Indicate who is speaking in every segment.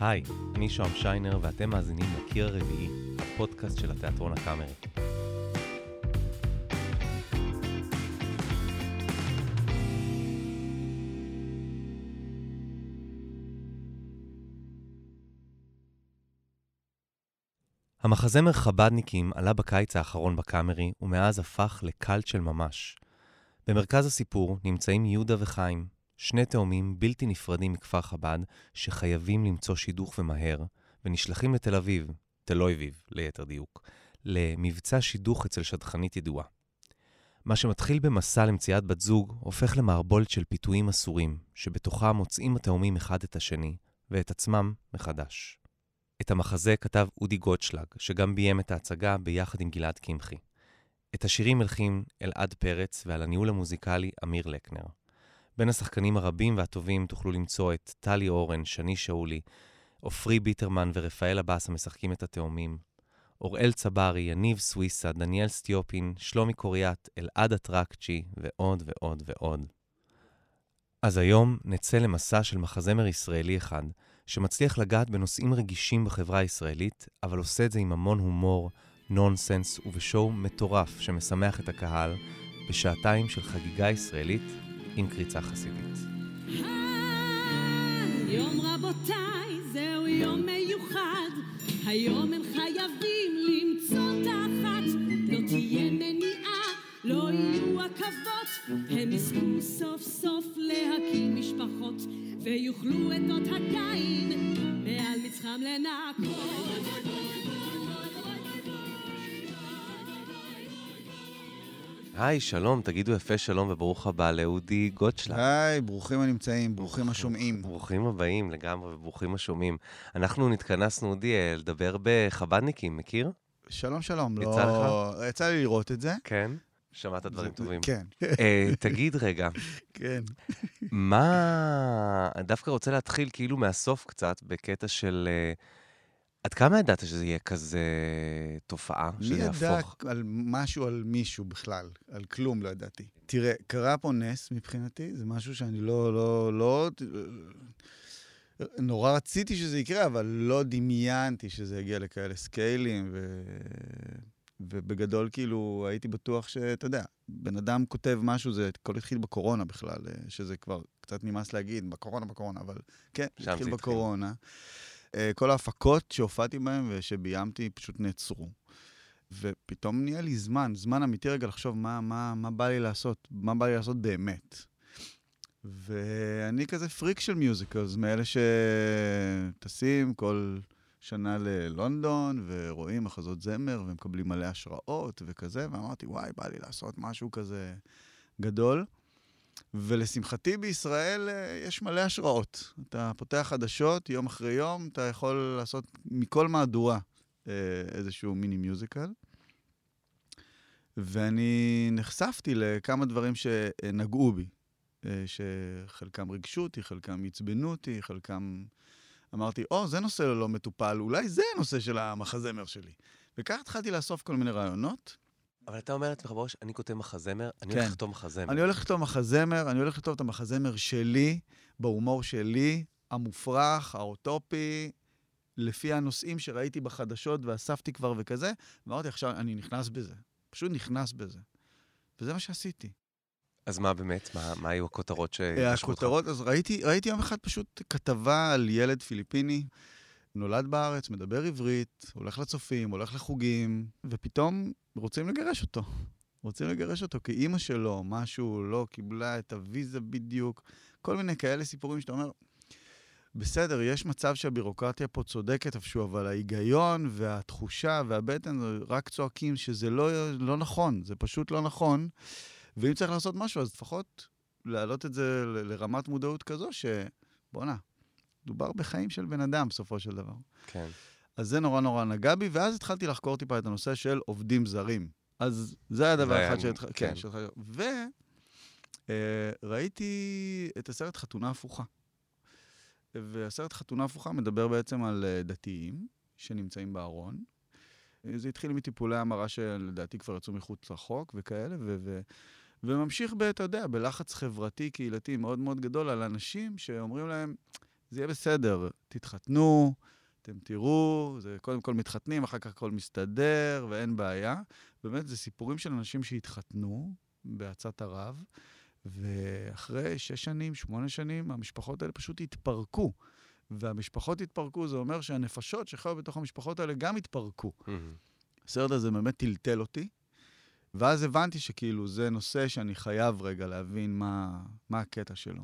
Speaker 1: היי, אני שוהם שיינר ואתם מאזינים לקיר הרביעי, הפודקאסט של התיאטרון הקאמרי. המחזמר חבדניקים עלה בקיץ האחרון בקאמרי, ומאז הפך לקאלט של ממש. במרכז הסיפור נמצאים יהודה וחיים, שני תאומים בלתי נפרדים מכפר חב"ד, שחייבים למצוא שידוך ומהר, ונשלחים לתל אביב, תל אביב ליתר דיוק, למבצע שידוך אצל שדכנית ידועה. מה שמתחיל במסע למציאת בת זוג, הופך למערבולת של פיתויים אסורים, שבתוכה מוצאים התאומים אחד את השני, ואת עצמם מחדש. את המחזה כתב אודי גוטשלג, שגם ביים את ההצגה ביחד עם גלעד קמחי. את השירים מלחין אלעד פרץ, ועל הניהול המוזיקלי אמיר לקנר. בין השחקנים הרבים והטובים תוכלו למצוא את טלי אורן, שני שאולי, עופרי ביטרמן ורפאל עבאס המשחקים את התאומים, אוראל צברי, יניב סוויסה, דניאל סטיופין, שלומי קוריאט, אלעד אטרקצ'י ועוד ועוד ועוד. אז היום נצא למסע של מחזמר ישראלי אחד, שמצליח לגעת בנושאים רגישים בחברה הישראלית, אבל עושה את זה עם המון הומור, נונסנס ובשואו מטורף שמשמח את הקהל, בשעתיים של חגיגה ישראלית עם קריצה חסידית.
Speaker 2: היום רבותיי, זהו יום מיוחד, היום הם חייבים למצוא תחת, לא תהיה מניעה, לא יהיו עכבות, הם יזכו סוף סוף להקים משפחות, ויוכלו את אות הקין מעל מצחם לנקות.
Speaker 1: היי, שלום, תגידו יפה שלום וברוך הבא לאודי גוטשלג.
Speaker 3: היי, ברוכים הנמצאים, ברוכים השומעים.
Speaker 1: ברוכים הבאים לגמרי וברוכים השומעים. אנחנו נתכנסנו, אודי, אה, לדבר בחבדניקים, מכיר?
Speaker 3: שלום, שלום.
Speaker 1: יצא
Speaker 3: לא... לך? יצא לי לראות את זה.
Speaker 1: כן. שמעת דברים טובים.
Speaker 3: כן.
Speaker 1: uh, תגיד רגע,
Speaker 3: כן.
Speaker 1: מה... דווקא רוצה להתחיל כאילו מהסוף קצת, בקטע של... Uh, עד כמה ידעת שזה יהיה כזה תופעה?
Speaker 3: מי
Speaker 1: שזה
Speaker 3: ידע
Speaker 1: יהפוך?
Speaker 3: על משהו על מישהו בכלל? על כלום לא ידעתי. תראה, קרה פה נס מבחינתי, זה משהו שאני לא, לא, לא... נורא רציתי שזה יקרה, אבל לא דמיינתי שזה יגיע לכאלה סקיילים, ו... ובגדול, כאילו, הייתי בטוח שאתה יודע, בן אדם כותב משהו, זה הכל התחיל בקורונה בכלל, שזה כבר קצת נמאס להגיד, בקורונה, בקורונה, אבל כן, התחיל
Speaker 1: זה התחיל.
Speaker 3: אה, כל ההפקות שהופעתי בהן ושביימתי פשוט נעצרו. ופתאום נהיה לי זמן, זמן אמיתי רגע לחשוב מה, מה, מה בא לי לעשות, מה בא לי לעשות באמת. ואני כזה פריק של מיוזיקלס, מאלה שטסים כל שנה ללונדון ורואים מחזות זמר ומקבלים מלא השראות וכזה, ואמרתי, וואי, בא לי לעשות משהו כזה גדול. ולשמחתי בישראל אה, יש מלא השראות. אתה פותח חדשות, יום אחרי יום, אתה יכול לעשות מכל מהדורה אה, איזשהו מיני מיוזיקל. ואני נחשפתי לכמה דברים שנגעו בי, אה, שחלקם ריגשו אותי, חלקם עצבנו אותי, חלקם... אמרתי, או, זה נושא לא מטופל, אולי זה הנושא של המחזמר שלי. וכך התחלתי לאסוף כל מיני רעיונות.
Speaker 1: אבל אתה אומר לעצמך בראש, אני כותב מחזמר, אני
Speaker 3: כן.
Speaker 1: הולך לכתוב מחזמר.
Speaker 3: אני הולך לכתוב מחזמר, אני הולך לכתוב את המחזמר שלי, בהומור שלי, המופרך, האוטופי, לפי הנושאים שראיתי בחדשות ואספתי כבר וכזה, ואמרתי, עכשיו אני נכנס בזה. פשוט נכנס בזה. וזה מה שעשיתי.
Speaker 1: אז מה באמת? מה, מה היו הכותרות
Speaker 3: אה,
Speaker 1: שהתקשרו אותך?
Speaker 3: הכותרות, אז ראיתי, ראיתי יום אחד פשוט כתבה על ילד פיליפיני, נולד בארץ, מדבר עברית, הולך לצופים, הולך לחוגים, ופתאום רוצים לגרש אותו. רוצים לגרש אותו כי אימא שלו, משהו, לא קיבלה את הוויזה בדיוק, כל מיני כאלה סיפורים שאתה אומר, בסדר, יש מצב שהבירוקרטיה פה צודקת איפשהו, אבל ההיגיון והתחושה והבטן רק צועקים שזה לא, לא נכון, זה פשוט לא נכון. ואם צריך לעשות משהו, אז לפחות להעלות את זה ל- לרמת מודעות כזו, שבואנה, מדובר בחיים של בן אדם בסופו של דבר.
Speaker 1: כן.
Speaker 3: אז זה נורא נורא נגע בי, ואז התחלתי לחקור טיפה את הנושא של עובדים זרים. אז זה היה דבר אחד שהתחלתי... כן,
Speaker 1: כן.
Speaker 3: וראיתי את הסרט חתונה הפוכה. והסרט חתונה הפוכה מדבר בעצם על אה, דתיים שנמצאים בארון. זה התחיל מטיפולי המרה שלדעתי כבר יצאו מחוץ לחוק וכאלה, ו- ו- וממשיך, אתה יודע, בלחץ חברתי, קהילתי מאוד מאוד גדול על אנשים שאומרים להם, זה יהיה בסדר, תתחתנו, אתם תראו, זה קודם כל מתחתנים, אחר כך הכל מסתדר ואין בעיה. באמת, זה סיפורים של אנשים שהתחתנו בעצת הרב, ואחרי שש שנים, שמונה שנים, המשפחות האלה פשוט התפרקו. והמשפחות התפרקו, זה אומר שהנפשות שחיו בתוך המשפחות האלה גם התפרקו. הסרט הזה באמת טלטל אותי, ואז הבנתי שכאילו זה נושא שאני חייב רגע להבין מה, מה הקטע שלו.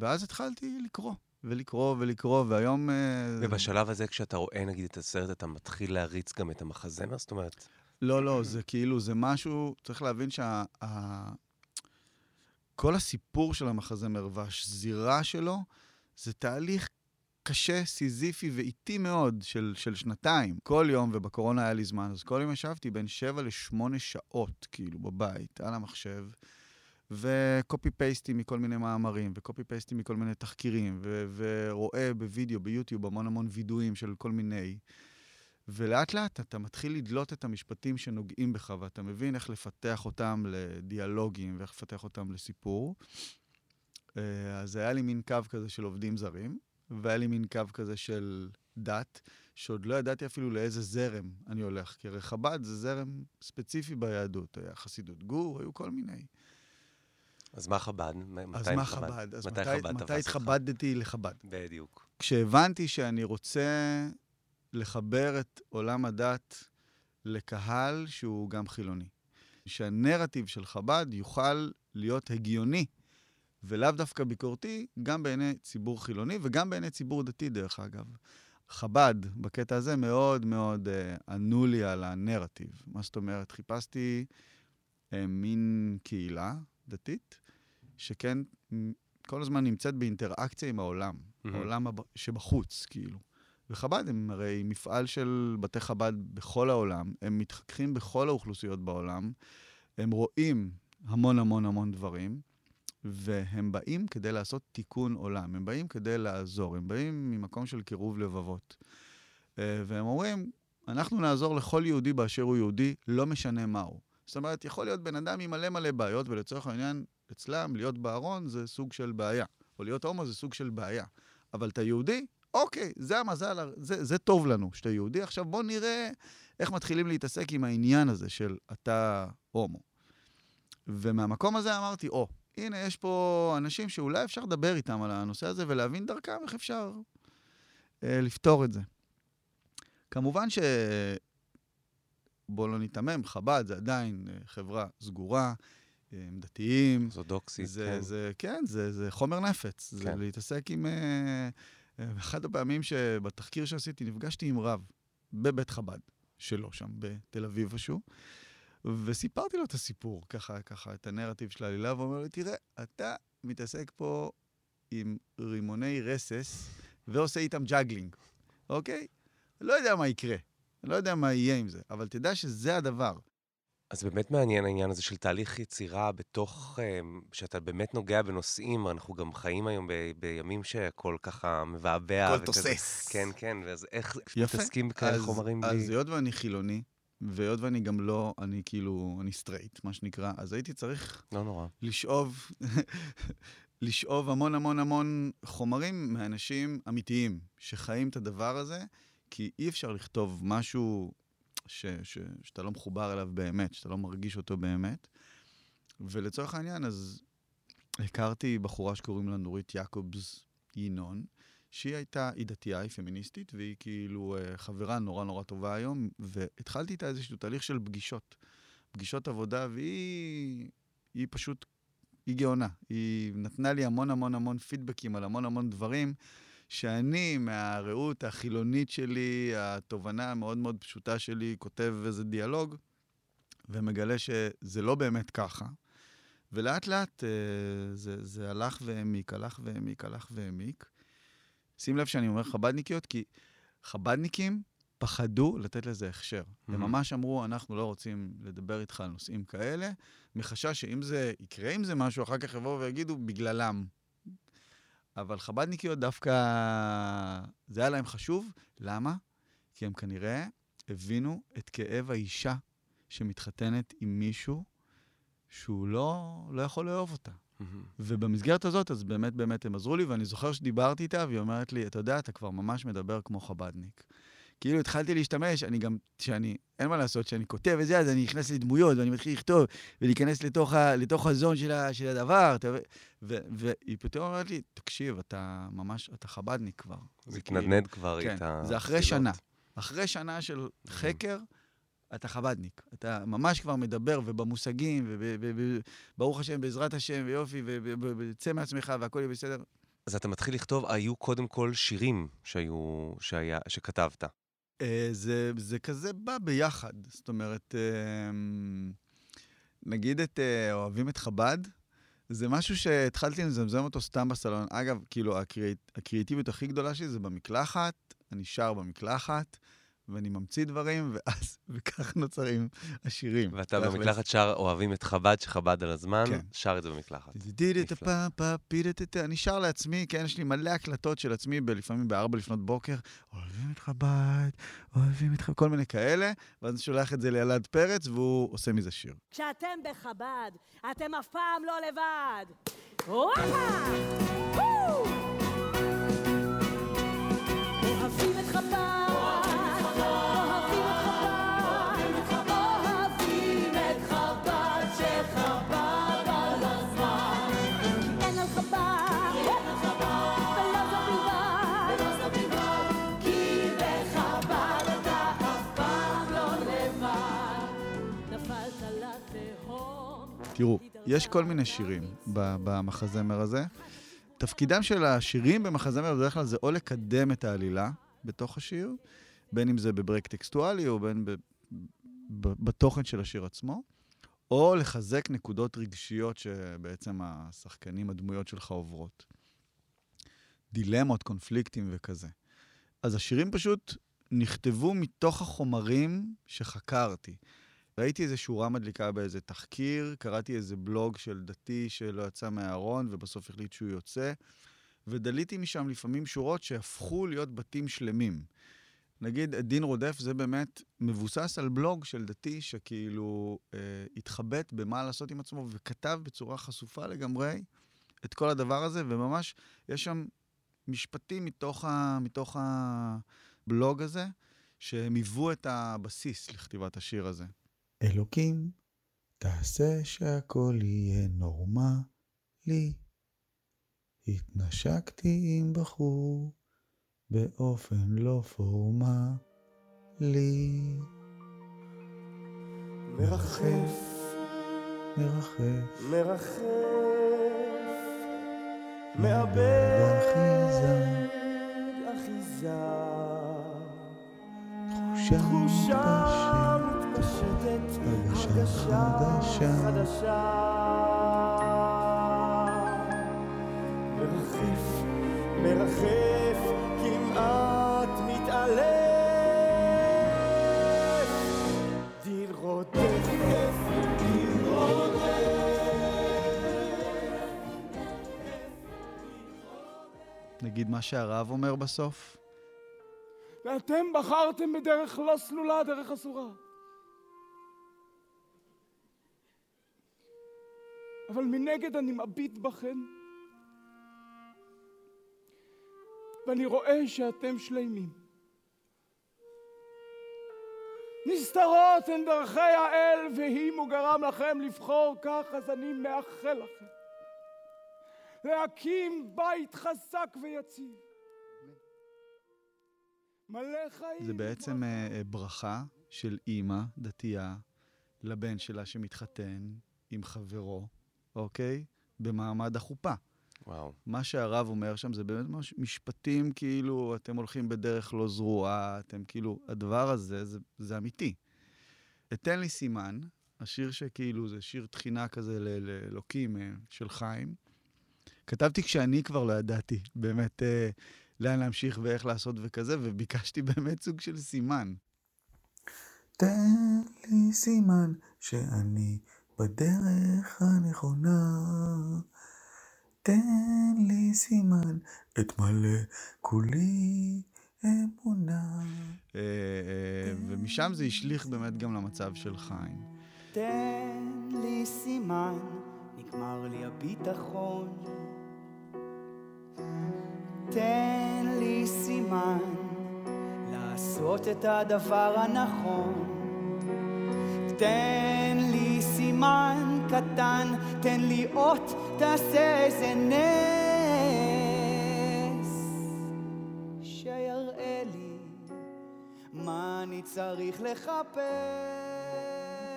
Speaker 3: ואז התחלתי לקרוא, ולקרוא ולקרוא, והיום... אה,
Speaker 1: ובשלב הזה, כשאתה רואה נגיד את הסרט, אתה מתחיל להריץ גם את המחזמר? זאת אומרת...
Speaker 3: לא, לא, זה כאילו, זה משהו, צריך להבין שה... ה... כל הסיפור של המחזמר והשזירה שלו, זה תהליך קשה, סיזיפי ואיטי מאוד של, של שנתיים. כל יום, ובקורונה היה לי זמן, אז כל יום ישבתי בין שבע לשמונה שעות, כאילו, בבית, על המחשב, וקופי פייסטים מכל מיני מאמרים, וקופי פייסטים מכל מיני תחקירים, ו- ורואה בווידאו, ביוטיוב, המון המון וידואים של כל מיני. ולאט לאט אתה מתחיל לדלות את המשפטים שנוגעים בך, ואתה מבין איך לפתח אותם לדיאלוגים ואיך לפתח אותם לסיפור. אה, אז היה לי מין קו כזה של עובדים זרים, והיה לי מין קו כזה של דת, שעוד לא ידעתי אפילו לאיזה זרם אני הולך, כי הרי חב"ד זה זרם ספציפי ביהדות. היה חסידות גור, היו כל מיני.
Speaker 1: אז מה חב"ד?
Speaker 3: אז מה חב"ד? אז מתי, התחבדתי לחב"ד?
Speaker 1: בדיוק.
Speaker 3: כשהבנתי שאני רוצה לחבר את עולם הדת לקהל שהוא גם חילוני. שהנרטיב של חב"ד יוכל להיות הגיוני ולאו דווקא ביקורתי, גם בעיני ציבור חילוני וגם בעיני ציבור דתי, דרך אגב. חב"ד, בקטע הזה, מאוד מאוד uh, ענו לי על הנרטיב. מה זאת אומרת? חיפשתי uh, מין קהילה דתית, שכן כל הזמן נמצאת באינטראקציה עם העולם, mm-hmm. העולם. שבחוץ, כאילו. וחב"ד הם הרי מפעל של בתי חב"ד בכל העולם, הם מתחככים בכל האוכלוסיות בעולם, הם רואים המון המון המון דברים. והם באים כדי לעשות תיקון עולם, הם באים כדי לעזור, הם באים ממקום של קירוב לבבות. אה, והם אומרים, אנחנו נעזור לכל יהודי באשר הוא יהודי, לא משנה מהו. זאת אומרת, יכול להיות בן אדם עם מלא מלא בעיות, ולצורך העניין, אצלם להיות בארון זה סוג של בעיה, או להיות הומו זה סוג של בעיה. אבל אתה יהודי, אוקיי, זה המזל, זה, זה טוב לנו שאתה יהודי. עכשיו בוא נראה איך מתחילים להתעסק עם העניין הזה של אתה הומו. ומהמקום הזה אמרתי, או, oh, הנה, יש פה אנשים שאולי אפשר לדבר איתם על הנושא הזה ולהבין דרכם איך אפשר אה, לפתור את זה. כמובן ש... בואו לא ניתמם, חב"ד זה עדיין אה, חברה סגורה, אה, הם דתיים.
Speaker 1: אורתודוקסית,
Speaker 3: כן. זה, כן, זה, זה חומר נפץ. כן. זה להתעסק עם... אה, אחת הפעמים שבתחקיר שעשיתי נפגשתי עם רב בבית חב"ד שלו שם בתל אביב איפשהו. וסיפרתי לו את הסיפור, ככה, ככה, את הנרטיב של העלילה, והוא אומר לי, תראה, אתה מתעסק פה עם רימוני רסס ועושה איתם juggling, אוקיי? לא יודע מה יקרה, לא יודע מה יהיה עם זה, אבל תדע שזה הדבר.
Speaker 1: אז באמת מעניין העניין הזה של תהליך יצירה בתוך, אמ, שאתה באמת נוגע בנושאים, אנחנו גם חיים היום ב, בימים שהכל ככה מבעבע.
Speaker 3: הכל תוסס.
Speaker 1: כן, כן, ואז איך מתעסקים בכאלה חומרים
Speaker 3: בלי... אז היות ואני חילוני, והיות ואני גם לא, אני כאילו, אני סטרייט, מה שנקרא, אז הייתי צריך...
Speaker 1: לא נורא.
Speaker 3: לשאוב, לשאוב המון המון המון חומרים מאנשים אמיתיים שחיים את הדבר הזה, כי אי אפשר לכתוב משהו ש, ש, שאתה לא מחובר אליו באמת, שאתה לא מרגיש אותו באמת. ולצורך העניין, אז הכרתי בחורה שקוראים לה נורית יעקובס ינון, שהיא הייתה, היא דתייה, היא פמיניסטית, והיא כאילו אה, חברה נורא נורא טובה היום, והתחלתי איתה איזשהו תהליך של פגישות. פגישות עבודה, והיא היא פשוט, היא גאונה. היא נתנה לי המון המון המון פידבקים על המון המון דברים, שאני, מהראות החילונית שלי, התובנה המאוד מאוד פשוטה שלי, כותב איזה דיאלוג, ומגלה שזה לא באמת ככה. ולאט לאט אה, זה, זה הלך והעמיק, הלך והעמיק, הלך והעמיק. שים לב שאני אומר חבדניקיות, כי חבדניקים פחדו לתת לזה הכשר. Mm-hmm. הם ממש אמרו, אנחנו לא רוצים לדבר איתך על נושאים כאלה, מחשש שאם זה יקרה עם זה משהו, אחר כך יבואו ויגידו, בגללם. אבל חבדניקיות דווקא, זה היה להם חשוב. למה? כי הם כנראה הבינו את כאב האישה שמתחתנת עם מישהו שהוא לא, לא יכול לאהוב אותה. ובמסגרת הזאת, אז באמת באמת הם עזרו לי, ואני זוכר שדיברתי איתה, והיא אומרת לי, אתה יודע, אתה כבר ממש מדבר כמו חבדניק. כאילו התחלתי להשתמש, אני גם, שאני, אין מה לעשות, שאני כותב את זה, אז אני נכנס לדמויות, ואני מתחיל לכתוב, ולהיכנס לתוך, ה, לתוך הזון של, ה, של הדבר. אתה, ו, והיא פתאום אומרת לי, תקשיב, אתה ממש, אתה חבדניק כבר.
Speaker 1: זה התנדנד כבר
Speaker 3: כן,
Speaker 1: איתה.
Speaker 3: זה אחרי שנה. אחרי שנה של חקר, אתה חבדניק. אתה ממש כבר מדבר, ובמושגים, וברוך השם, בעזרת השם, ויופי, וצא מעצמך, והכל יהיה בסדר.
Speaker 1: אז אתה מתחיל לכתוב, היו קודם כל שירים שהיו, שהיה, שכתבת.
Speaker 3: אה, זה, זה כזה בא ביחד. זאת אומרת, אה, נגיד את אה, אוהבים את חב"ד, זה משהו שהתחלתי לזמזם אותו סתם בסלון. אגב, כאילו, הקריאטיביות הכי גדולה שלי זה במקלחת, אני שר במקלחת. ואני ממציא דברים, ואז, וכך נוצרים השירים.
Speaker 1: ואתה במקלחת שר אוהבים את חב"ד, שחב"ד על הזמן, כן. שר את זה במקלחת.
Speaker 3: אני שר לעצמי, כן, יש לי מלא הקלטות של עצמי, לפעמים בארבע לפנות בוקר, אוהבים את חב"ד, אוהבים את חב"ד, כל מיני כאלה, ואז אני שולח את זה לילד פרץ, והוא עושה מזה שיר.
Speaker 2: כשאתם בחב"ד, אתם אף פעם לא לבד. וואלה!
Speaker 3: תראו, יש כל מיני שירים במחזמר הזה. תפקידם של השירים במחזמר בדרך כלל זה או לקדם את העלילה בתוך השיר, בין אם זה בברייק טקסטואלי או בין ב, ב, בתוכן של השיר עצמו, או לחזק נקודות רגשיות שבעצם השחקנים, הדמויות שלך עוברות. דילמות, קונפליקטים וכזה. אז השירים פשוט נכתבו מתוך החומרים שחקרתי. ראיתי איזו שורה מדליקה באיזה תחקיר, קראתי איזה בלוג של דתי שלא יצא מהארון, ובסוף החליט שהוא יוצא, ודליתי משם לפעמים שורות שהפכו להיות בתים שלמים. נגיד, דין רודף זה באמת מבוסס על בלוג של דתי שכאילו אה, התחבט במה לעשות עם עצמו וכתב בצורה חשופה לגמרי את כל הדבר הזה, וממש יש שם משפטים מתוך, ה, מתוך הבלוג הזה, שהם היוו את הבסיס לכתיבת השיר הזה.
Speaker 4: אלוקים, תעשה שהכל יהיה נורמלי. התנשקתי עם בחור באופן לא פורמלי.
Speaker 5: מרחף,
Speaker 4: מרחף,
Speaker 5: מרחף,
Speaker 4: מאבד אחיזה,
Speaker 5: אחיזה,
Speaker 4: תחושה
Speaker 5: תחושה מתפשטת,
Speaker 4: הרגשה חדשה.
Speaker 5: מרחף, מרחף, כמעט מתעלף. דין רודף,
Speaker 3: נגיד מה שהרב אומר בסוף,
Speaker 5: ואתם בחרתם בדרך לא סלולה, דרך אסורה. אבל מנגד אני מביט בכם, ואני רואה שאתם שלמים. נסתרות הן דרכי האל, ואם הוא גרם לכם לבחור כך, אז אני מאחל לכם להקים בית חזק ויציב. מלא חיים.
Speaker 3: זה בעצם אה, אה, ברכה של אימא דתייה לבן שלה שמתחתן עם חברו, אוקיי? במעמד החופה.
Speaker 1: וואו.
Speaker 3: מה שהרב אומר שם זה באמת מש, משפטים כאילו, אתם הולכים בדרך לא זרועה, אתם כאילו, הדבר הזה, זה, זה אמיתי. אתן לי סימן, השיר שכאילו, זה שיר תחינה כזה לאלוקים אה, של חיים. כתבתי כשאני כבר לא ידעתי באמת אה, לאן להמשיך ואיך לעשות וכזה, וביקשתי באמת סוג של סימן.
Speaker 4: תן לי סימן שאני בדרך הנכונה. תן לי סימן, אתמלא כולי אמונה.
Speaker 3: אה, אה, ומשם זה השליך באמת גם למצב של חיים.
Speaker 5: תן לי סימן,
Speaker 6: נגמר לי הביטחון. תן לי סימן לעשות את הדבר הנכון. תן סימן קטן, תן לי אות, תעשה איזה נס. שיראה לי מה אני צריך לחפש.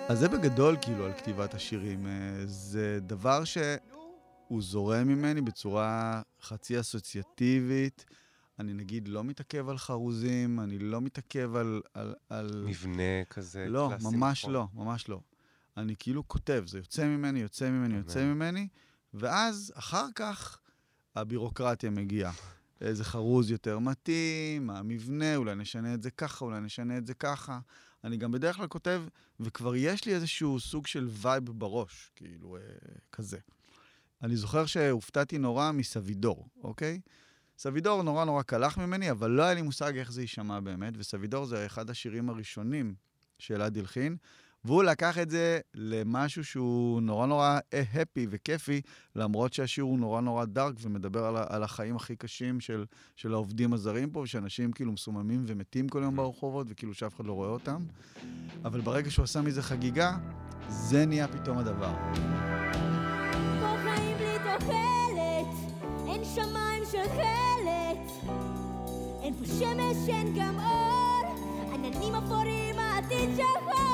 Speaker 3: אז זה בגדול כאילו על כתיבת השירים. אה, זה דבר שהוא זורם ממני בצורה חצי אסוציאטיבית. אני נגיד לא מתעכב על חרוזים, אני לא מתעכב על... על, על...
Speaker 1: מבנה כזה
Speaker 3: לא,
Speaker 1: קלאסי,
Speaker 3: ממש
Speaker 1: נכון?
Speaker 3: לא, ממש לא. אני כאילו כותב, זה יוצא ממני, יוצא ממני, יוצא. ממני, ואז אחר כך הבירוקרטיה מגיעה. איזה חרוז יותר מתאים, המבנה, אולי נשנה את זה ככה, אולי נשנה את זה ככה. אני גם בדרך כלל כותב, וכבר יש לי איזשהו סוג של vibe בראש, כאילו, אה, כזה. אני זוכר שהופתעתי נורא מסבידור, אוקיי? סבידור נורא נורא קלח ממני, אבל לא היה לי מושג איך זה יישמע באמת, וסבידור זה אחד השירים הראשונים שאלעד הלחין, והוא לקח את זה למשהו שהוא נורא נורא הפי וכיפי, למרות שהשיר הוא נורא נורא דארק ומדבר על, על החיים הכי קשים של, של העובדים הזרים פה, ושאנשים כאילו מסוממים ומתים כל יום ברחובות, וכאילו שאף אחד לא רואה אותם. אבל ברגע שהוא עשה מזה חגיגה, זה נהיה פתאום הדבר.
Speaker 2: פה חיים בלי תוחלת, אין שמיים של חלת, אין פה שמש, אין גם אור, עננים אפורים, העתיד שחור,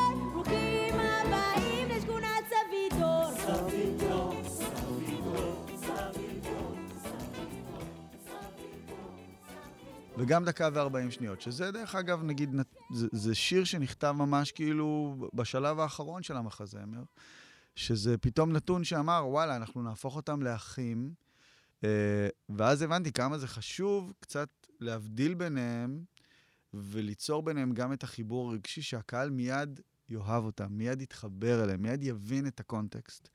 Speaker 2: הבאים לשכונת סבידור.
Speaker 3: וגם דקה וארבעים שניות, שזה דרך אגב, נגיד, זה, זה שיר שנכתב ממש כאילו בשלב האחרון של המחזמר, שזה פתאום נתון שאמר, וואלה, אנחנו נהפוך אותם לאחים, אה, ואז הבנתי כמה זה חשוב קצת להבדיל ביניהם וליצור ביניהם גם את החיבור הרגשי שהקהל מיד יאהב אותם, מיד יתחבר אליהם, מיד יבין את הקונטקסט.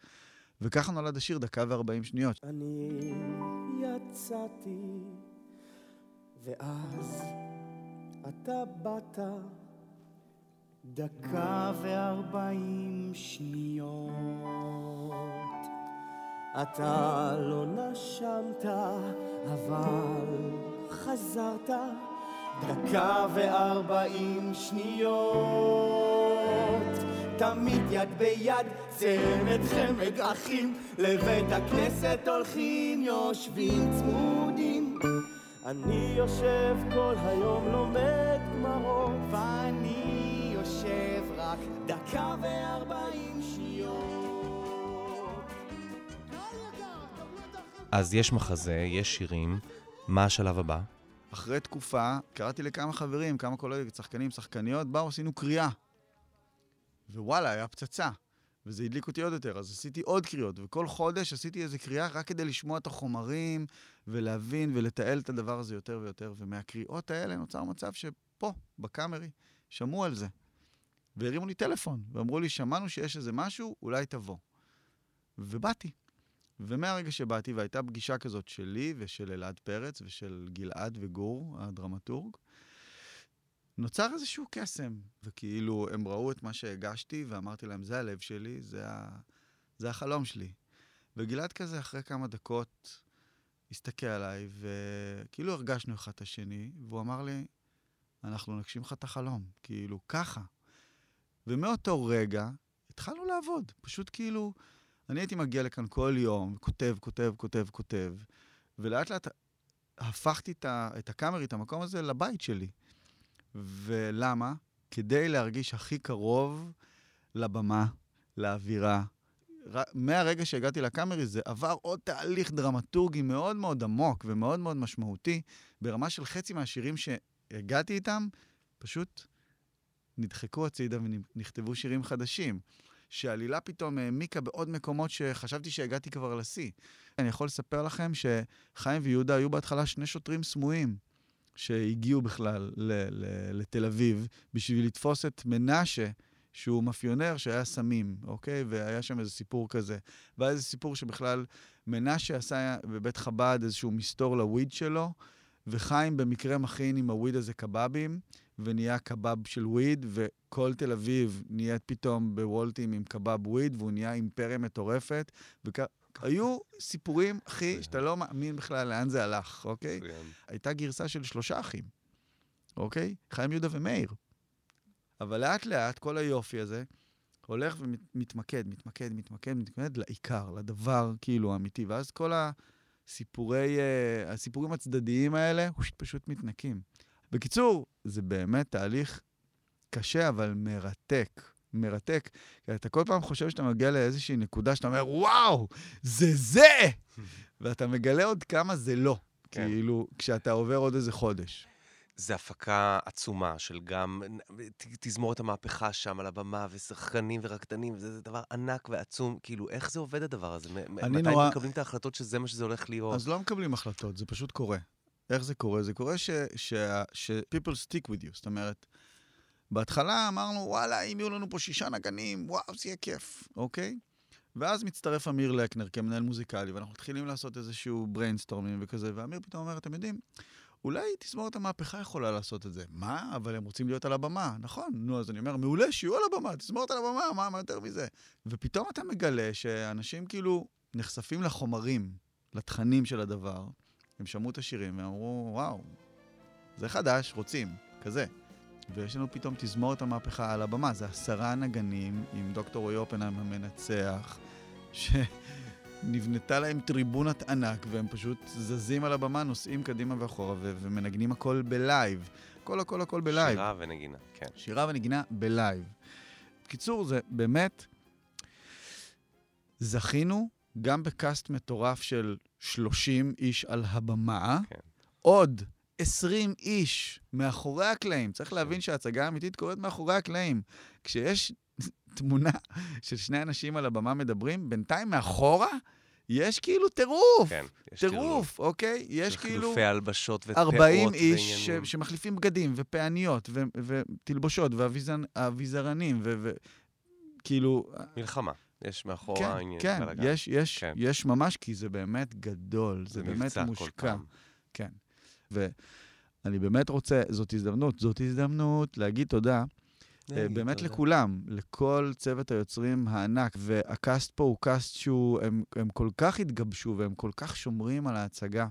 Speaker 3: וככה נולד השיר דקה וארבעים שניות.
Speaker 6: אני יצאתי, ואז אתה באת, דקה וארבעים שניות. אתה לא נשמת, אבל חזרת, דקה וארבעים שניות. תמיד יד ביד, צמד חמד אחים, לבית הכנסת הולכים, יושבים צמודים. אני יושב כל היום לומד גמרות, ואני יושב רק דקה וארבעים שניות.
Speaker 1: אז יש מחזה, יש שירים, מה השלב הבא?
Speaker 3: אחרי תקופה, קראתי לכמה חברים, כמה קולגות, שחקנים, שחקניות, באו, עשינו קריאה. ווואלה, היה פצצה. וזה הדליק אותי עוד יותר, אז עשיתי עוד קריאות, וכל חודש עשיתי איזה קריאה רק כדי לשמוע את החומרים, ולהבין ולתעל את הדבר הזה יותר ויותר. ומהקריאות האלה נוצר מצב שפה, בקאמרי, שמעו על זה. והרימו לי טלפון, ואמרו לי, שמענו שיש איזה משהו, אולי תבוא. ובאתי. ומהרגע שבאתי, והייתה פגישה כזאת שלי ושל אלעד פרץ ושל גלעד וגור, הדרמטורג, נוצר איזשהו קסם. וכאילו, הם ראו את מה שהגשתי, ואמרתי להם, זה הלב שלי, זה, ה... זה החלום שלי. וגלעד כזה, אחרי כמה דקות, הסתכל עליי, וכאילו הרגשנו אחד את השני, והוא אמר לי, אנחנו נגשים לך את החלום, כאילו, ככה. ומאותו רגע התחלנו לעבוד, פשוט כאילו, אני הייתי מגיע לכאן כל יום, כותב, כותב, כותב, כותב, ולאט לאט הפכתי את, ה, את הקאמרי, את המקום הזה, לבית שלי. ולמה? כדי להרגיש הכי קרוב לבמה, לאווירה. מהרגע שהגעתי לקאמרי זה עבר עוד תהליך דרמטורגי מאוד מאוד עמוק ומאוד מאוד משמעותי, ברמה של חצי מהשירים שהגעתי איתם, פשוט נדחקו הצידה ונכתבו שירים חדשים. שעלילה פתאום העמיקה בעוד מקומות שחשבתי שהגעתי כבר לשיא. אני יכול לספר לכם שחיים ויהודה היו בהתחלה שני שוטרים סמויים שהגיעו בכלל ל- ל- לתל אביב בשביל לתפוס את מנשה, שהוא מאפיונר שהיה סמים, אוקיי? והיה שם איזה סיפור כזה. והיה איזה סיפור שבכלל מנשה עשה בבית חב"ד איזשהו מסתור לוויד שלו, וחיים במקרה מכין עם הוויד הזה קבבים, ונהיה קבב של וויד, וכל תל אביב נהיית פתאום בוולטים עם קבב וויד, והוא נהיה אימפריה מטורפת. והיו סיפורים, אחי, שאתה לא מאמין בכלל לאן זה הלך, אוקיי? הייתה גרסה של שלושה אחים, אוקיי? חיים יהודה ומאיר. אבל לאט לאט כל היופי הזה הולך ומתמקד, מתמקד, מתמקד, מתמקד לעיקר, לדבר כאילו האמיתי. ואז כל הסיפורי, אה, הסיפורים הצדדיים האלה פשוט מתנקים. בקיצור, זה באמת תהליך קשה, אבל מרתק. מרתק. כי אתה כל פעם חושב שאתה מגיע לאיזושהי נקודה שאתה אומר, וואו, זה זה! ואתה מגלה עוד כמה זה לא.
Speaker 1: כן.
Speaker 3: כאילו, כשאתה עובר עוד איזה חודש.
Speaker 1: זה הפקה עצומה של גם תזמורת המהפכה שם על הבמה, ושחקנים ורקדנים, וזה זה דבר ענק ועצום. כאילו, איך זה עובד הדבר הזה? מתי
Speaker 3: נורא-
Speaker 1: מקבלים את ההחלטות שזה מה שזה הולך להיות?
Speaker 3: אז לא מקבלים החלטות, זה פשוט קורה. איך זה קורה? זה קורה ש, ש, ש stick with you, זאת אומרת, בהתחלה אמרנו, וואלה, אם יהיו לנו פה שישה נגנים, וואו, זה יהיה כיף, אוקיי? ואז מצטרף אמיר לקנר כמנהל מוזיקלי, ואנחנו מתחילים לעשות איזשהו brainstorming וכזה, ואמיר פתאום אומר, אתם יודעים, אולי תזמורת המהפכה יכולה לעשות את זה. מה? אבל הם רוצים להיות על הבמה. נכון, נו, אז אני אומר, מעולה, שיהיו על הבמה, תזמורת על הבמה, מה, מה יותר מזה? ופתאום אתה מגלה שאנשים כאילו נחשפים לחומרים, לתכנים של הדבר. הם שמעו את השירים והם אמרו, וואו, זה חדש, רוצים, כזה. ויש לנו פתאום תזמורת המהפכה על הבמה. זה עשרה נגנים עם דוקטור רועי אופנהיים המנצח, שנבנתה להם טריבונת ענק, והם פשוט זזים על הבמה, נוסעים קדימה ואחורה, ו- ומנגנים הכל בלייב. הכל הכל הכל ב live.
Speaker 1: שירה ונגינה, כן.
Speaker 3: שירה ונגינה ב live. בקיצור, זה באמת... זכינו גם ב cast מטורף של 30 איש על הבמה,
Speaker 1: כן.
Speaker 3: עוד 20 איש מאחורי הקלעים. צריך להבין שההצגה האמיתית קורית מאחורי הקלעים. כשיש תמונה של שני אנשים על הבמה מדברים, בינתיים מאחורה יש כאילו טירוף.
Speaker 1: כן, יש
Speaker 3: טירוף, אוקיי? יש כאילו...
Speaker 1: חילופי הלבשות ופאות
Speaker 3: 40 איש ש-. שמחליפים בגדים ופעניות ו- ותלבושות ואביזרנים וכאילו...
Speaker 1: מלחמה. יש מאחורה
Speaker 3: כן,
Speaker 1: עניין.
Speaker 3: כן. יש, יש,
Speaker 1: כן.
Speaker 3: יש ממש, כי זה באמת גדול, זה,
Speaker 1: זה
Speaker 3: באמת מושקע. כן. ואני באמת רוצה, זאת הזדמנות, זאת הזדמנות להגיד תודה אה, באמת
Speaker 1: תודה.
Speaker 3: לכולם, לכל צוות היוצרים הענק. והקאסט פה הוא קאסט שהוא, הם, הם כל כך התגבשו והם כל כך שומרים על ההצגה.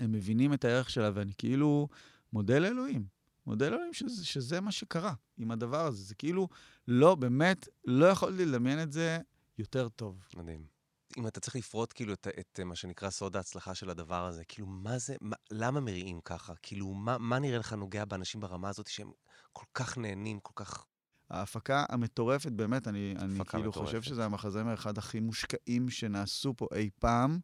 Speaker 3: הם מבינים את הערך שלה, ואני כאילו מודה לאלוהים. מודה לאלוהים שזה, שזה מה שקרה עם הדבר הזה. זה כאילו, לא, באמת, לא יכולתי לדמיין את זה יותר טוב.
Speaker 1: מדהים. אם אתה צריך לפרוט כאילו את, את מה שנקרא סוד ההצלחה של הדבר הזה, כאילו מה זה, מה, למה מריעים ככה? כאילו מה, מה נראה לך נוגע באנשים ברמה הזאת שהם כל כך נהנים, כל כך...
Speaker 3: ההפקה המטורפת, באמת, אני, אני כאילו חושב
Speaker 1: מטורפת.
Speaker 3: שזה המחזמר אחד הכי מושקעים שנעשו פה אי פעם,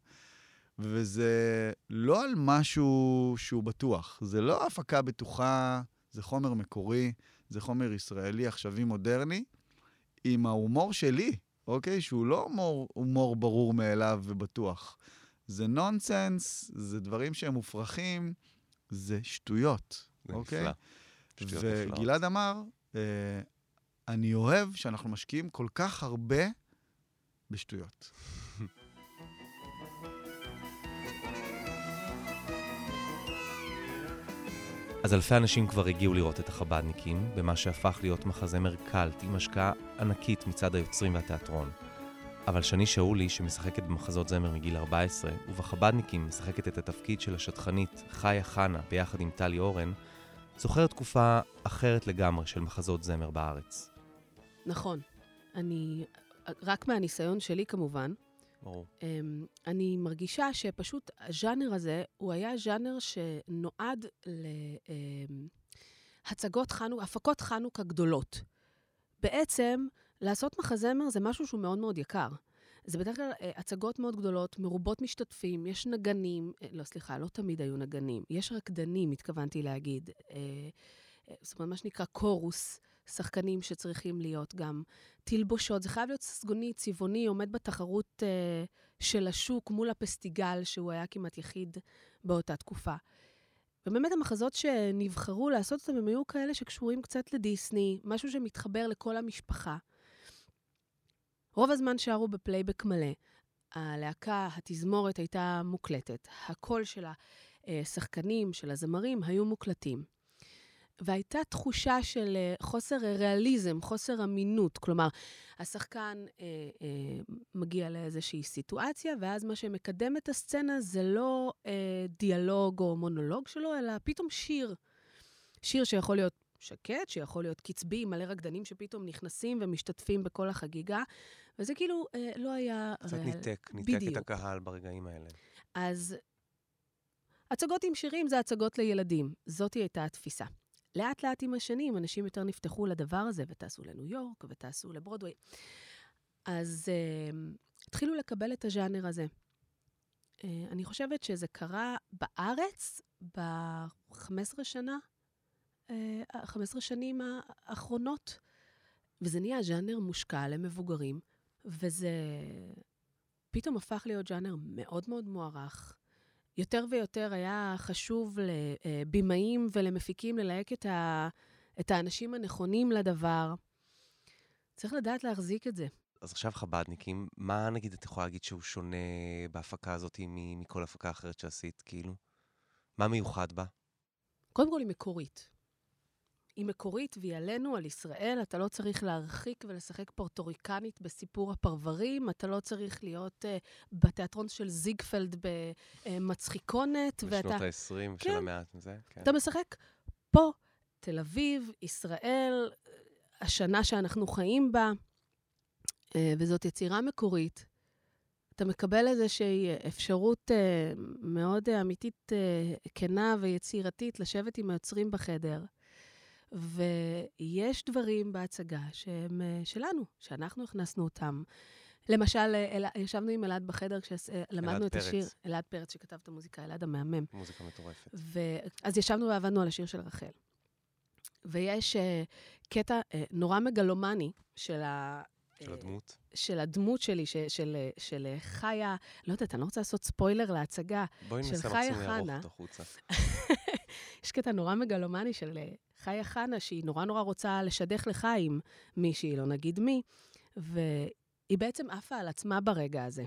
Speaker 3: וזה לא על משהו שהוא בטוח. זה לא הפקה בטוחה, זה חומר מקורי, זה חומר ישראלי עכשווי מודרני, עם ההומור שלי, אוקיי? שהוא לא הומור, הומור ברור מאליו ובטוח. זה נונסנס, זה דברים שהם מופרכים, זה שטויות,
Speaker 1: זה
Speaker 3: אוקיי?
Speaker 1: נפלא. שטויות.
Speaker 3: וגלעד אמר, אה, אני אוהב שאנחנו משקיעים כל כך הרבה בשטויות.
Speaker 1: אז אלפי אנשים כבר הגיעו לראות את החבדניקים, במה שהפך להיות מחזמר קאלט עם השקעה ענקית מצד היוצרים והתיאטרון. אבל שני שאולי, שמשחקת במחזות זמר מגיל 14, ובחבדניקים משחקת את התפקיד של השטחנית חיה חנה ביחד עם טלי אורן, זוכרת תקופה אחרת לגמרי של מחזות זמר בארץ.
Speaker 7: נכון. אני, רק מהניסיון שלי כמובן, אמ, אני מרגישה שפשוט הז'אנר הזה, הוא היה ז'אנר שנועד להצגות חנוכה, הפקות חנוכה גדולות. בעצם, לעשות מחזמר זה משהו שהוא מאוד מאוד יקר. זה בדרך כלל אה, הצגות מאוד גדולות, מרובות משתתפים, יש נגנים, אה, לא, סליחה, לא תמיד היו נגנים, יש רקדנים, התכוונתי להגיד. אה, זאת אומרת, מה שנקרא chorus, שחקנים שצריכים להיות גם תלבושות. זה חייב להיות ססגוני, צבעוני, עומד בתחרות אה, של השוק מול הפסטיגל, שהוא היה כמעט יחיד באותה תקופה. ובאמת המחזות שנבחרו לעשות אותם, הם היו כאלה שקשורים קצת לדיסני, משהו שמתחבר לכל המשפחה. רוב הזמן שרו בפלייבק מלא. הלהקה, התזמורת הייתה מוקלטת. הקול של השחקנים, של הזמרים, היו מוקלטים. והייתה תחושה של אה, חוסר ריאליזם, חוסר אמינות. כלומר, השחקן אה, אה, מגיע לאיזושהי סיטואציה, ואז מה שמקדם את הסצנה זה לא אה, דיאלוג או מונולוג שלו, אלא פתאום שיר. שיר שיכול להיות שקט, שיכול להיות קצבי, מלא רקדנים שפתאום נכנסים ומשתתפים בכל החגיגה, וזה כאילו אה, לא היה...
Speaker 1: קצת
Speaker 7: ריאל-
Speaker 1: ניתק, ניתק
Speaker 7: בדיוק.
Speaker 1: את הקהל ברגעים האלה.
Speaker 7: אז הצגות עם שירים זה הצגות לילדים. זאתי הייתה התפיסה. לאט לאט עם השנים, אנשים יותר נפתחו לדבר הזה, וטסו לניו יורק, וטסו לברודוויי. אז uh, התחילו לקבל את הז'אנר הזה. Uh, אני חושבת שזה קרה בארץ ב-15 שנה, uh, 15 שנים האחרונות, וזה נהיה ז'אנר מושקע למבוגרים, וזה פתאום הפך להיות ז'אנר מאוד מאוד מוערך. יותר ויותר היה חשוב לבימאים ולמפיקים ללהק את, ה, את האנשים הנכונים לדבר. צריך לדעת להחזיק את זה.
Speaker 1: אז עכשיו חבדניקים, מה נגיד את יכולה להגיד שהוא שונה בהפקה הזאת מכל הפקה אחרת שעשית, כאילו? מה מיוחד בה?
Speaker 7: קודם כל, היא מקורית. היא מקורית והיא עלינו, על ישראל. אתה לא צריך להרחיק ולשחק פורטוריקנית בסיפור הפרברים, אתה לא צריך להיות uh, בתיאטרון של זיגפלד במצחיקונת,
Speaker 1: בשנות
Speaker 7: ואתה...
Speaker 1: ה-20 של
Speaker 7: כן.
Speaker 1: המאה מזה? כן.
Speaker 7: אתה משחק פה, תל אביב, ישראל, השנה שאנחנו חיים בה, אה, וזאת יצירה מקורית. אתה מקבל איזושהי אפשרות אה, מאוד אה, אמיתית, אה, כנה ויצירתית לשבת עם היוצרים בחדר. ויש דברים בהצגה שהם אה, שלנו, שאנחנו הכנסנו אותם. למשל, אה, אל, ישבנו עם אלעד בחדר כשלמדנו את
Speaker 1: פרץ.
Speaker 7: השיר, אלעד פרץ שכתב את המוזיקה, אלעד המהמם.
Speaker 1: מוזיקה מטורפת.
Speaker 7: ואז ישבנו ועבדנו על השיר של רחל. ויש uh, קטע uh, נורא מגלומני של, ה,
Speaker 1: של
Speaker 7: אה,
Speaker 1: הדמות.
Speaker 7: של הדמות שלי, ש, של, אה, של אה, חיה, לא יודעת, אני לא רוצה לעשות ספוילר להצגה.
Speaker 1: בואי
Speaker 7: של
Speaker 1: ננסה מקסימום
Speaker 7: חנה.
Speaker 1: אותו החוצה.
Speaker 7: יש קטע נורא מגלומני של אה, חיה חנה, שהיא נורא נורא רוצה לשדך לחיים מישהי, לא נגיד מי, והיא בעצם עפה על עצמה ברגע הזה.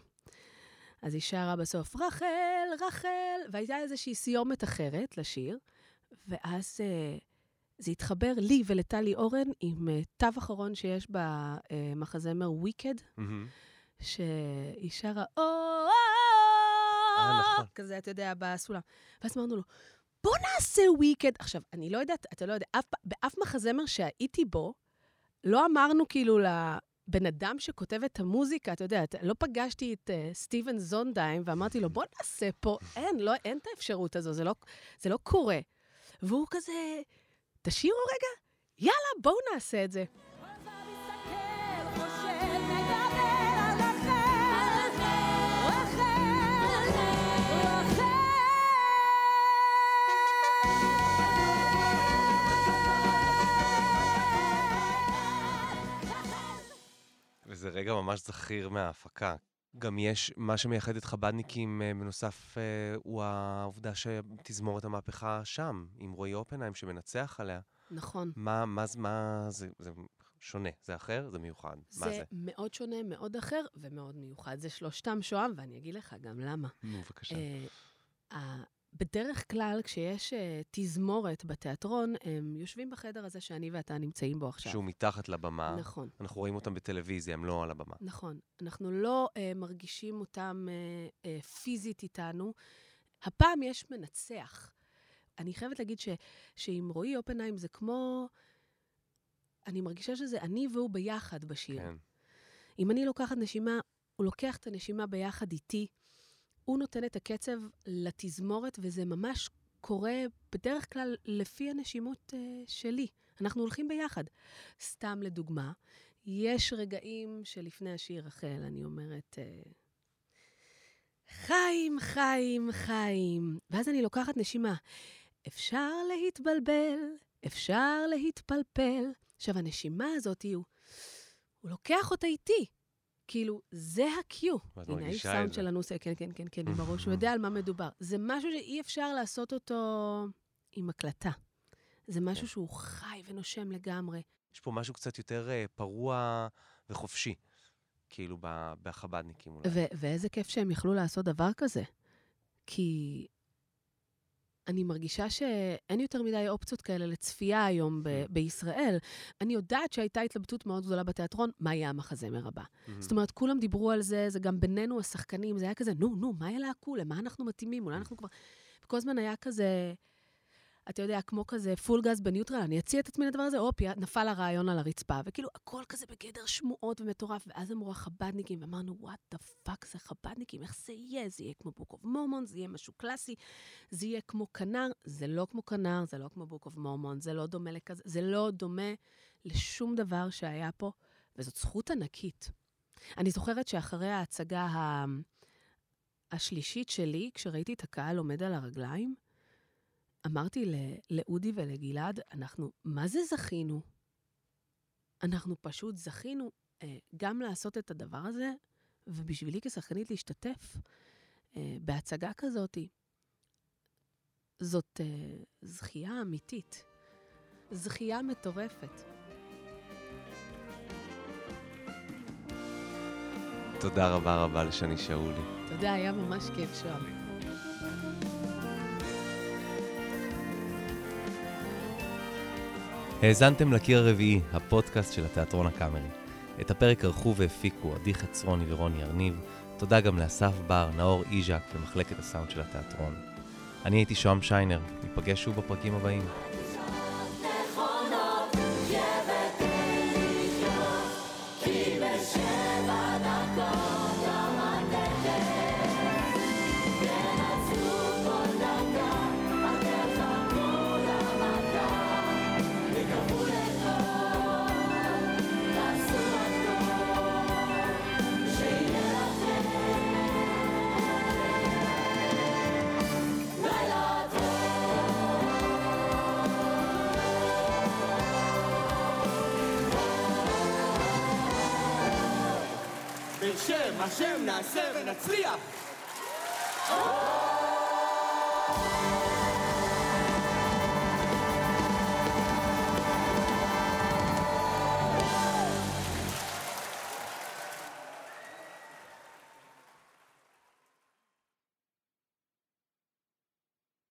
Speaker 7: אז היא שרה בסוף, רחל, רחל, והייתה איזושהי סיומת אחרת לשיר, ואז אה, זה התחבר לי ולטלי אורן עם אה, תו אחרון שיש במחזמר ויקד,
Speaker 1: מהמם.
Speaker 7: שהיא שרה, או. כזה, אתה יודע, בסולם. ואז אמרנו לו, בוא נעשה וויקד. עכשיו, אני לא יודעת, אתה לא יודע, אף, באף מחזמר שהייתי בו, לא אמרנו כאילו לבן אדם שכותב את המוזיקה, אתה יודע, לא פגשתי את uh, סטיבן זונדהיים ואמרתי לו, בוא נעשה פה, אין, לא, אין את האפשרות הזו, זה לא, זה לא קורה. והוא כזה, תשאירו רגע, יאללה, בואו נעשה את זה.
Speaker 1: וזה רגע ממש זכיר מההפקה. גם יש, מה שמייחד את חבדניקים אה, בנוסף, אה, הוא העובדה שתזמורת המהפכה שם, עם רועי אופנהיים שמנצח עליה.
Speaker 7: נכון.
Speaker 1: מה, מה, זה- מה זה, זה שונה, זה אחר, זה מיוחד. מה
Speaker 7: זה
Speaker 1: זה?
Speaker 7: מאוד שונה, מאוד אחר ומאוד מיוחד. זה שלושתם שוהם, ואני אגיד לך גם למה.
Speaker 1: נו, בבקשה.
Speaker 7: ה- בדרך כלל, כשיש אה, תזמורת בתיאטרון, הם יושבים בחדר הזה שאני ואתה נמצאים בו עכשיו.
Speaker 1: שהוא מתחת לבמה,
Speaker 7: נכון,
Speaker 1: אנחנו רואים אותם בטלוויזיה, הם לא על הבמה.
Speaker 7: נכון. אנחנו לא אה, מרגישים אותם אה, אה, פיזית איתנו. הפעם יש מנצח. אני חייבת להגיד ש, שעם רועי אופנהיים זה כמו... אני מרגישה שזה אני והוא ביחד בשיר.
Speaker 1: כן.
Speaker 7: אם אני לוקחת נשימה, הוא לוקח את הנשימה ביחד איתי, הוא נותן את הקצב לתזמורת, וזה ממש קורה בדרך כלל לפי הנשימות uh, שלי. אנחנו הולכים ביחד. סתם לדוגמה, יש רגעים שלפני השיר רחל, אני אומרת, uh, חיים, חיים, חיים. ואז אני לוקחת נשימה. אפשר להתבלבל, אפשר להתפלפל. עכשיו, הנשימה הזאת, הוא, הוא לוקח אותה איתי. כאילו, זה ה-Q. הנה, האיש סאונד. שלנו עושה, כן, כן, כן, כן, עם הראש, הוא יודע על מה מדובר. זה משהו שאי אפשר לעשות אותו עם הקלטה. זה משהו שהוא חי ונושם לגמרי.
Speaker 1: יש פה משהו קצת יותר אה, פרוע וחופשי, כאילו בחבדניקים אולי.
Speaker 7: ואיזה כיף שהם יכלו לעשות דבר כזה. כי אני מרגישה שאין יותר מדי אופציות כאלה לצפייה היום ב- בישראל. אני יודעת שהייתה התלבטות מאוד גדולה בתיאטרון, מה יהיה המחזמר הבא. זאת אומרת, כולם דיברו על זה, זה גם בינינו, השחקנים, זה היה כזה, נו, נו, מה הכול? למה אנחנו מתאימים? אולי אנחנו כבר... וכל הזמן היה כזה, אתה יודע, כמו כזה פול גז בניוטרל, אני אציע את עצמי לדבר הזה, הופ, נפל הרעיון על הרצפה. וכאילו, הכל כזה בגדר שמועות ומטורף. ואז אמרו החבדניקים, ואמרנו, what the fuck זה חבדניקים, איך זה יהיה? זה יהיה כמו Book of Mormon, זה יהיה משהו קלאסי, זה יהיה כמו כנר, זה לא כמו כנר, זה לא כמו Book of Mormon, זה לא דומה לכזה, זה לא דומה לשום דבר שהיה פה, וזאת זכות ענקית. אני זוכרת שאחרי ההצגה ה... השלישית שלי, כשראיתי את הקהל עומד על הרגליים, אמרתי לאודי ולגלעד, אנחנו, מה זה זכינו? אנחנו פשוט זכינו אה, גם לעשות את הדבר הזה, ובשבילי כשחקנית להשתתף אה, בהצגה כזאת, זאת אה, זכייה אמיתית. זכייה מטורפת.
Speaker 1: תודה רבה רבה לשני שאולי.
Speaker 7: יודע, היה ממש כיף שם.
Speaker 1: האזנתם לקיר הרביעי, הפודקאסט של התיאטרון הקאמרי. את הפרק ערכו והפיקו עדי חצרוני ורוני ארניב. תודה גם לאסף בר, נאור איז'ק ומחלקת הסאונד של התיאטרון. אני הייתי שוהם שיינר, ניפגש שוב בפרקים הבאים.
Speaker 6: השם נעשה ונצליח!